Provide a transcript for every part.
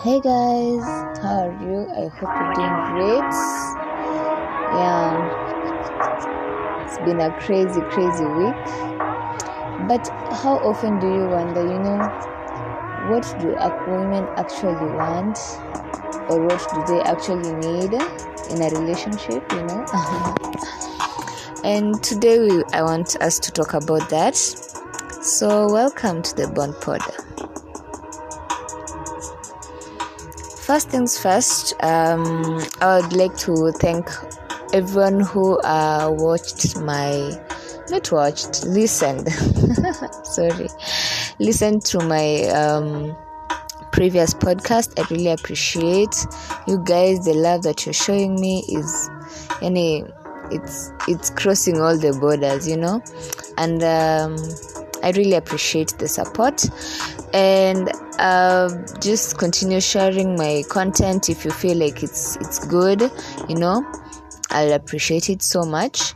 Hey guys, how are you? I hope you're doing great. Yeah, it's been a crazy, crazy week. But how often do you wonder, you know, what do women actually want or what do they actually need in a relationship, you know? and today we, I want us to talk about that. So, welcome to the Bond Pod. First things first, um, I would like to thank everyone who uh, watched my, not watched, listened, sorry, listened to my um, previous podcast. I really appreciate you guys. The love that you're showing me is, any, it's it's crossing all the borders, you know, and um, I really appreciate the support and uh, just continue sharing my content if you feel like it's it's good you know. I'll appreciate it so much.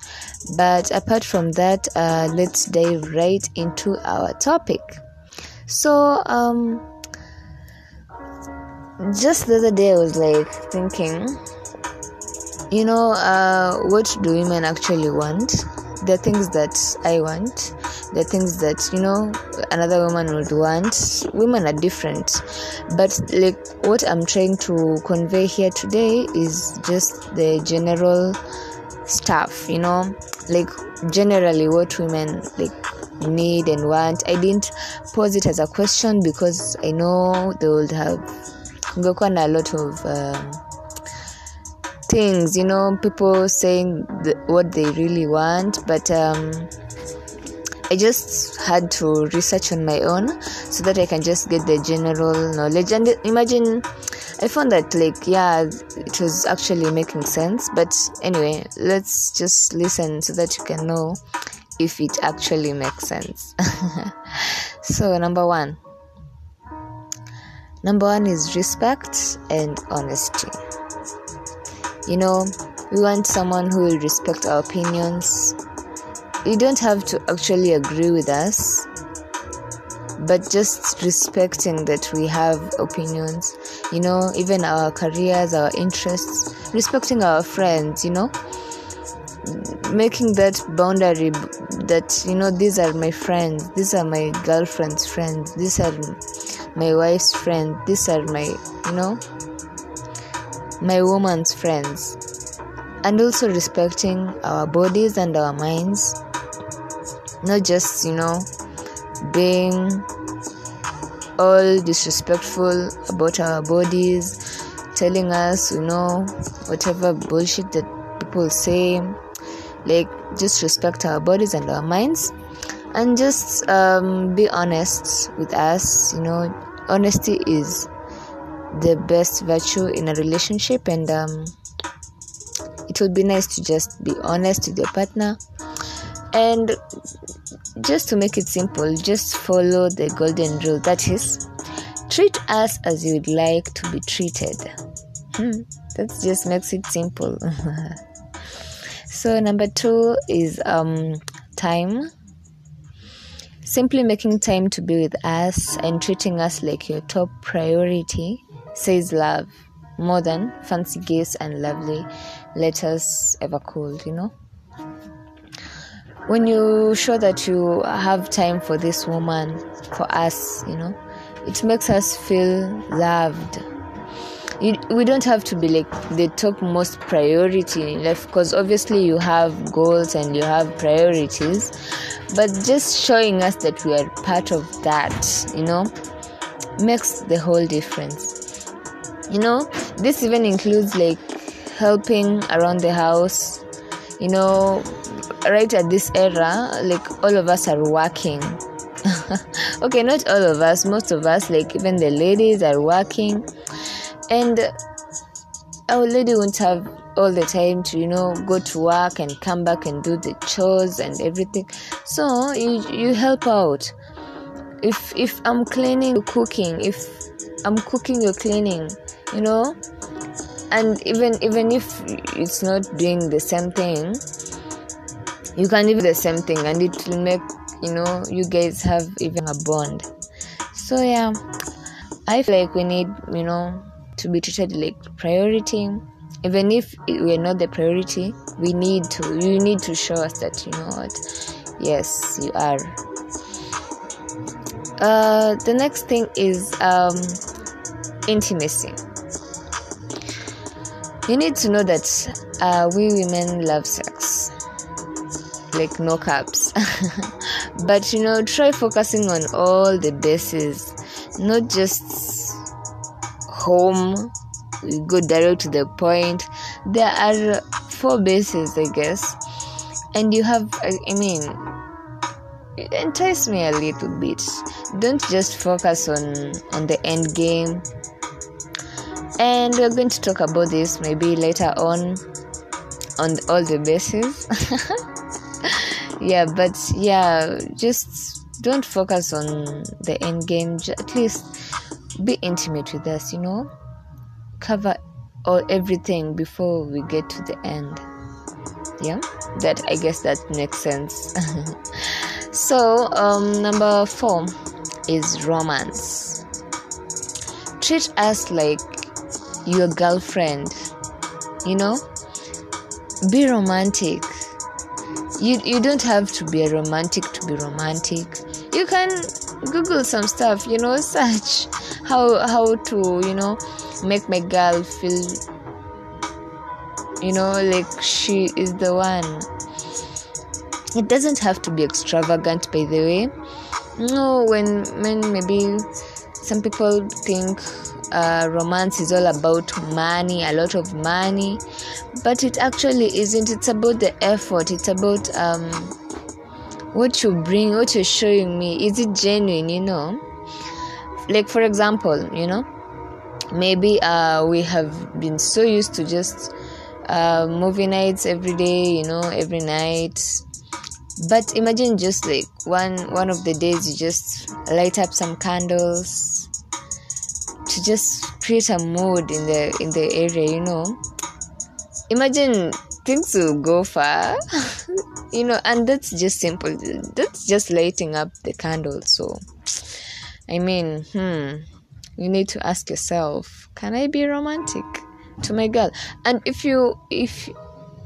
But apart from that uh, let's dive right into our topic. So um just the other day i was like thinking you know uh, what do women actually want? The things that i want the things that you know another woman would want. Women are different. But like what i'm trying to convey here today is just the general stuff you know? Like generally what women like need and want. I didn't pose it as a question because i know they would have kungekuwa a lot of um, things you know? People saying the, what they really want but um I just had to research on my own so that I can just get the general knowledge. And imagine, I found that, like, yeah, it was actually making sense. But anyway, let's just listen so that you can know if it actually makes sense. so, number one. Number one is respect and honesty. You know, we want someone who will respect our opinions, you don't have to actually agree with us but just respecting that we have opinions you know even our careers our interests respecting our friends you know making that boundary that you know these are my friends these are my girlfriend's friends these are my wife's friends these are my you know my woman's friends and also respecting our bodies and our minds. Not just you know being all disrespectful about our bodies telling us you know whatever bullshit that people say. Like just respect our bodies and our minds. And just um, be honest with us you know. Honesty is the best virtue in a relationship and um, it would be nice to just be honest with your partner and just to make it simple just follow the golden rule that is treat us as you would like to be treated. Hmm, that just makes it simple. So number two is um time. Simply making time to be with us and treating us like your top priority says love more than fancy gifts and lovely letters ever could you know? When you show that you have time for this woman for us you know it makes us feel loved. You, we don't have to be like the top most priority in life because obviously you have goals and you have priorities but just showing us that we are part of that you know makes the whole difference. You know this even includes like helping around the house. You know right at this era like all of us are working. Okay not all of us most of us like even the ladies are working. And our lady won't have all the time to you know go to work and come back and do the chores and everything. So you you help out. If if i'm cleaning cooking. If i'm cooking you're cleaning you know and even even if it's not doing the same thing you can do the same thing and it will make you know you guys have even a bond so yeah I feel like we need, you know, to be treated like priority. Even if we're not the priority, we need to. You need to show us that you know what. Yes, you are. Uh, the next thing is um, intimacy. You need to know that uh, we women love sex, like no caps. but you know, try focusing on all the bases. Not just home. We go direct to the point. There are four bases i guess. And you have i mean it entice me a little bit. Don't just focus on on the end game and we're going to talk about this maybe later on on all the bases. Yeah but yeah just don't focus on the end game. At least be intimate with us you know? Cover all everything before we get to the end. Yeah? That i guess that makes sense. So um number four is romance. Treat us like your girlfriend you know? Be romantic. You you don't have to be a romantic to be romantic. You can google some stuff you know search how how to you know make my girl feel you know like she is the one. It doesn't have to be extravagant by the way. No when when maybe some people think uh, romance is all about money a lot of money. But it actually isn't. It's about the effort. It's about um what you bring what you're showing me. Is it genuine you know? Like for example you know maybe uh, we have been so used to just uh, movie nights every day you know every night. But imagine just like one one of the days you just light up some candles to just create a mood in the in the area you know? Imagine things will go far you know and that's just simple. That's just lighting up the candle so i mean hmm you need to ask yourself can i be romantic to my girl? And if you if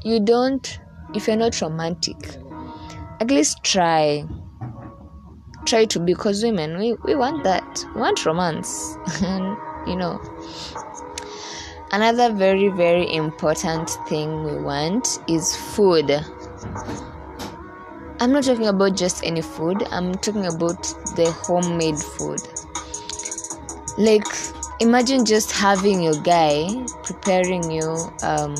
you don't if you're not romantic at least try try to because women we, we want that. We want romance. And you know another very very important thing we want is food. I'm not talking about just any food. I'm talking about the homemade food. Like imagine just having your guy preparing you um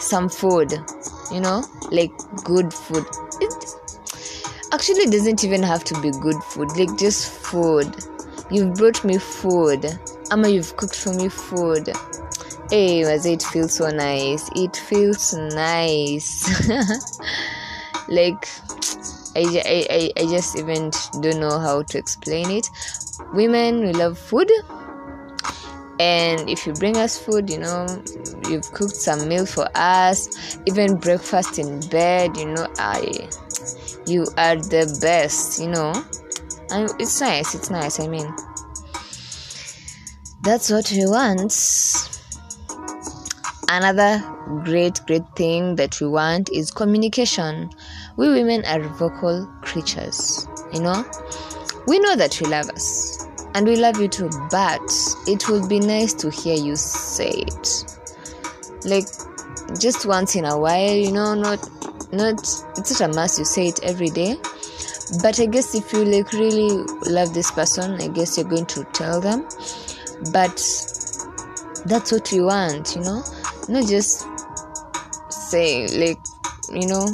some food you know like good food actually doesn't even have to be good food like just food you've brought me food Ama, you've cooked for me food. Hey, was it feels so nice? It feels nice. like, I, I, I just even don't know how to explain it. Women, we love food. And if you bring us food, you know, you've cooked some meal for us, even breakfast in bed, you know, I, you are the best, you know. And it's nice, it's nice, I mean. That's what we want. Another great great thing that we want is communication. We women are vocal creatures you know? We know that you love us and we love you too but it would be nice to hear you say it. Like just once in a while you know not not it's not a must you say it every day. But i guess if you like really love this person i guess you're going to tell them. But that's what we want you know? Not just say like you know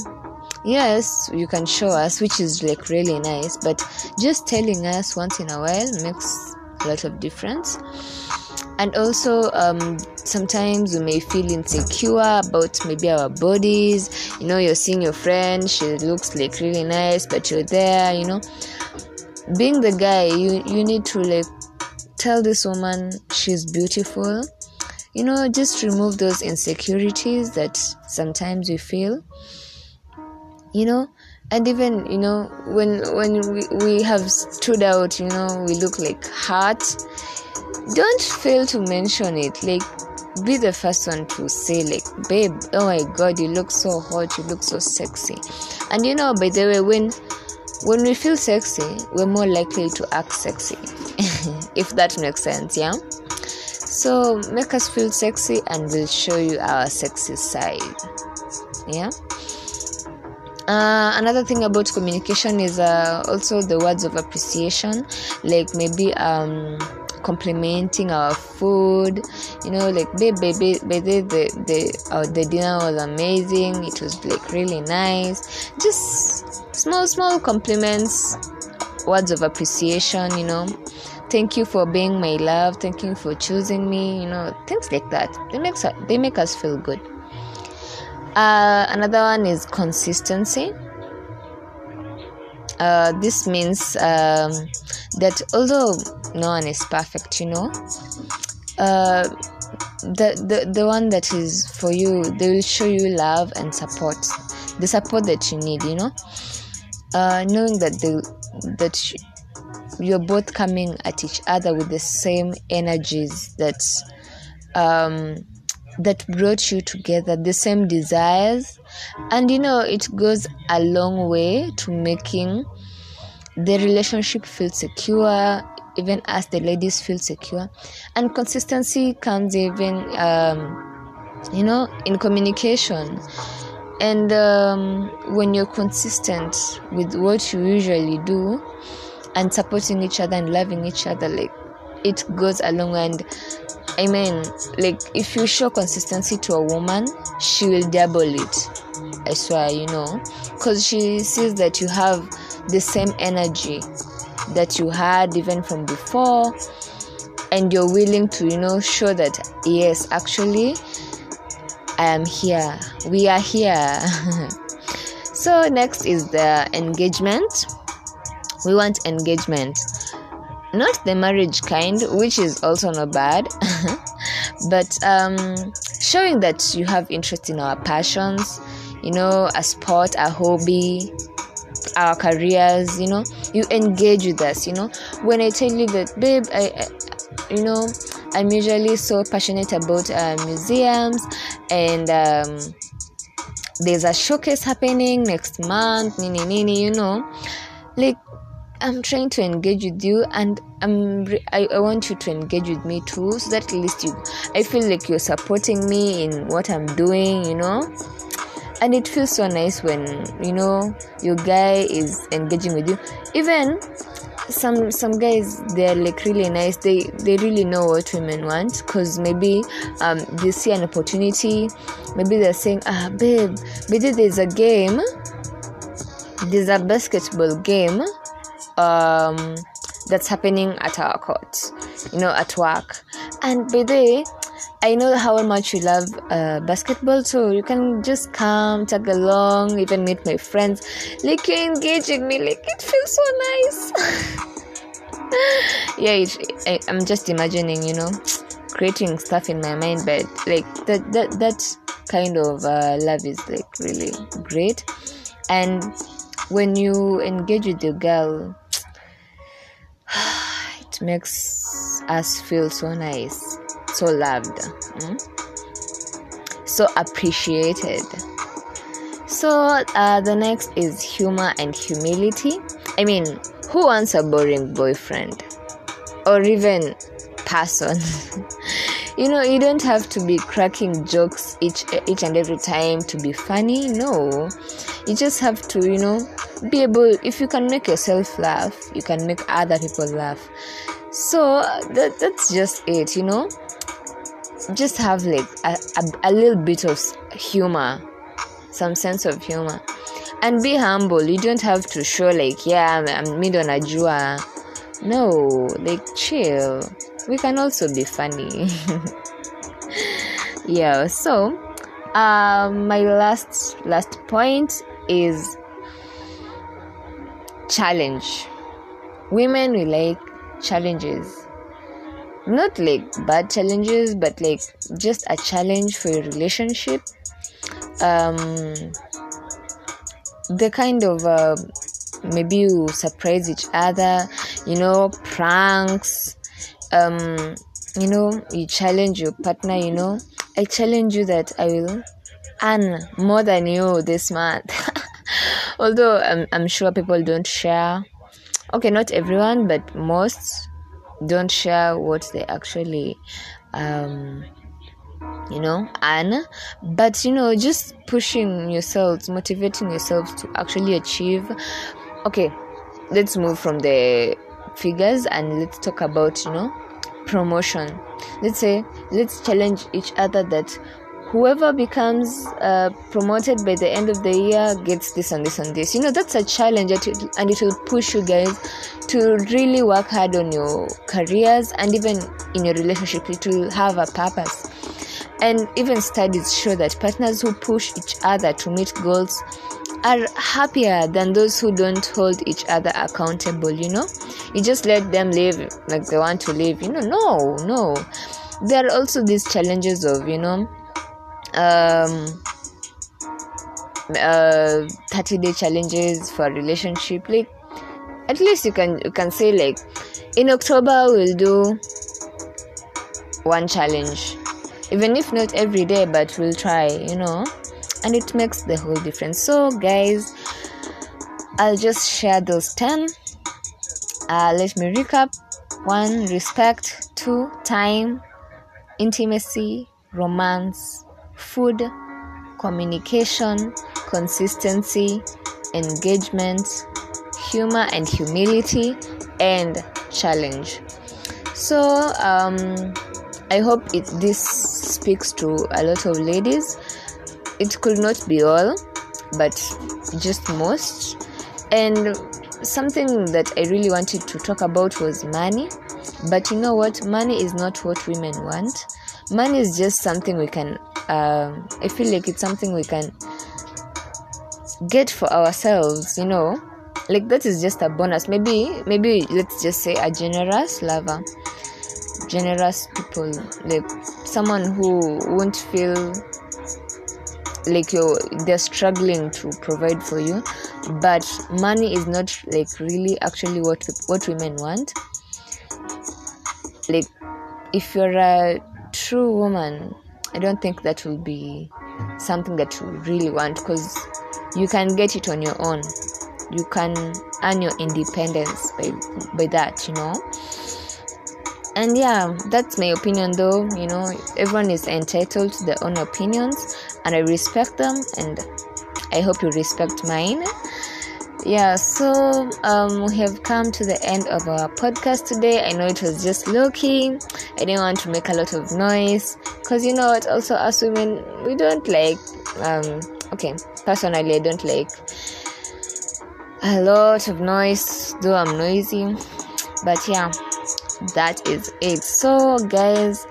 yes you can show us which is like really nice. But just telling us once in a while makes a lot of difference and also um, sometimes we may feel insecure about maybe our bodies you know you're seeing your friend she looks like really nice but you're there you know being the guy you you need to like tell this woman she's beautiful. You know, just remove those insecurities that sometimes we feel. You know, and even you know when when we, we have stood out you know we look like heart don't fail to mention it like be the first one to say like babe oh my god you look so hot you look so sexy. And you know by the way when when we feel sexy we're more likely to act sexy if that makes sense yeah? So make us feel sexy and we'll show you our sexy side yeah? Uh, another thing about communication is uh, also the words of appreciation like maybe um complimenting our food you know like babe baby baby the the uh, the dinner was amazing it was like really nice. Just small small compliments words of appreciation you know. Thank you for being my love thank you for choosing me you know things like that. They make they make us feel good. Uh, another one is consistency. Uh, this means um, that although no one is perfect, you know, uh, the, the the one that is for you, they will show you love and support, the support that you need, you know, uh, knowing that they that you're both coming at each other with the same energies that um, that brought you together, the same desires. And you know, it goes a long way to making the relationship feel secure, even as the ladies feel secure. And consistency comes even, um, you know, in communication. And um, when you're consistent with what you usually do and supporting each other and loving each other, like it goes along. And I mean, like if you show consistency to a woman, she will double it. I swear, you know, because she sees that you have the same energy that you had even from before, and you're willing to, you know, show that yes, actually, I am here. We are here. so, next is the engagement. We want engagement not the marriage kind, which is also not bad, but um, showing that you have interest in our passions, you know, a sport, a hobby, our careers, you know, you engage with us, you know. When I tell you that, babe, I, I you know, I'm usually so passionate about uh, museums and um, there's a showcase happening next month, nini nini, you know, like I'm trying to engage with you and I'm re- I, I want you to engage with me too so that at least you I feel like you're supporting me in what I'm doing you know and it feels so nice when you know your guy is engaging with you. Even some some guys they're like really nice. They they really know what women want. Because maybe um they see an opportunity. Maybe they're saying ah babe maybe there's a game. There's a basketball game um, that's happening at our court, you know, at work. And by the I know how much you love uh, basketball, so you can just come, tag along, even meet my friends. Like you're engaging me, like it feels so nice. yeah, it, I, I'm just imagining, you know, creating stuff in my mind, but like that that that kind of uh, love is like really great. And when you engage with your girl it makes us feel so nice, so loved, mm? so appreciated. So, uh, the next is humor and humility. I mean, who wants a boring boyfriend or even person? you know, you don't have to be cracking jokes each each and every time to be funny. No, you just have to, you know, be able if you can make yourself laugh you can make other people laugh so that, that's just it you know just have like a, a, a little bit of humor some sense of humor. And be humble. You don't have to show like yeah i'm, I'm mid on a jua. No like chill. We can also be funny. Yeah so um my last last point is challenge. Women we like challenges. Not like bad challenges, but like just a challenge for your relationship. Um, the kind of uh, maybe you surprise each other you know pranks um you know you challenge your partner you know. I challenge you that i will earn more than you this month. Although I'm, I'm sure people don't share. Okay not everyone but most don't share what they actually um you know and but you know just pushing yourselves motivating yourselves to actually achieve. Okay let's move from the figures and let's talk about you know promotion. Let's say let's challenge each other that whoever becomes uh, promoted by the end of the year gets this and this and this you know that's a challenge and it will push you guys to really work hard on your careers and even in your relationship it will have a purpose and even studies show that partners who push each other to meet goals are happier than those who don't hold each other accountable, you know? You just let them live like they want to live, you know? No, no. There are also these challenges of, you know, um, uh, 30 day challenges for relationship. Like, at least you can you can say like in October we'll do one challenge. Even if not every day but we'll try you know? And it makes the whole difference. So guys i'll just share those 10 uh, let me recap. One respect. Two time. Intimacy. Romance food communication consistency engagement humor and humility and challenge so um I hope it this speaks to a lot of ladies. It could not be all, but just most. And something that I really wanted to talk about was money. But you know what? Money is not what women want. Money is just something we can. Uh, I feel like it's something we can get for ourselves. You know, like that is just a bonus. Maybe, maybe let's just say a generous lover generous people like someone who won't feel like you're they're struggling to provide for you but money is not like really actually what what women want like if you're a true woman i don't think that will be something that you really want because you can get it on your own. You can earn your independence by by that you know? And yeah that's my opinion though you know? Everyone is entitled to their own opinions and i respect them and i hope you respect mine yeah so um, we have come to the end of our podcast today. I know it was just low key i didn't want to make a lot of noise. Because you know what? Also as women we don't like um, okay personally i don't like a lot of noise though i'm noisy. But yeah that is it. So guys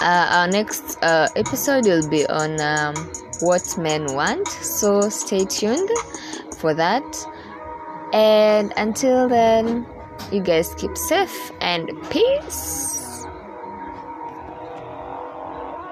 uh, our next uh, episode will be on um, what men want. So stay tuned for that. And until then you guys keep safe and peace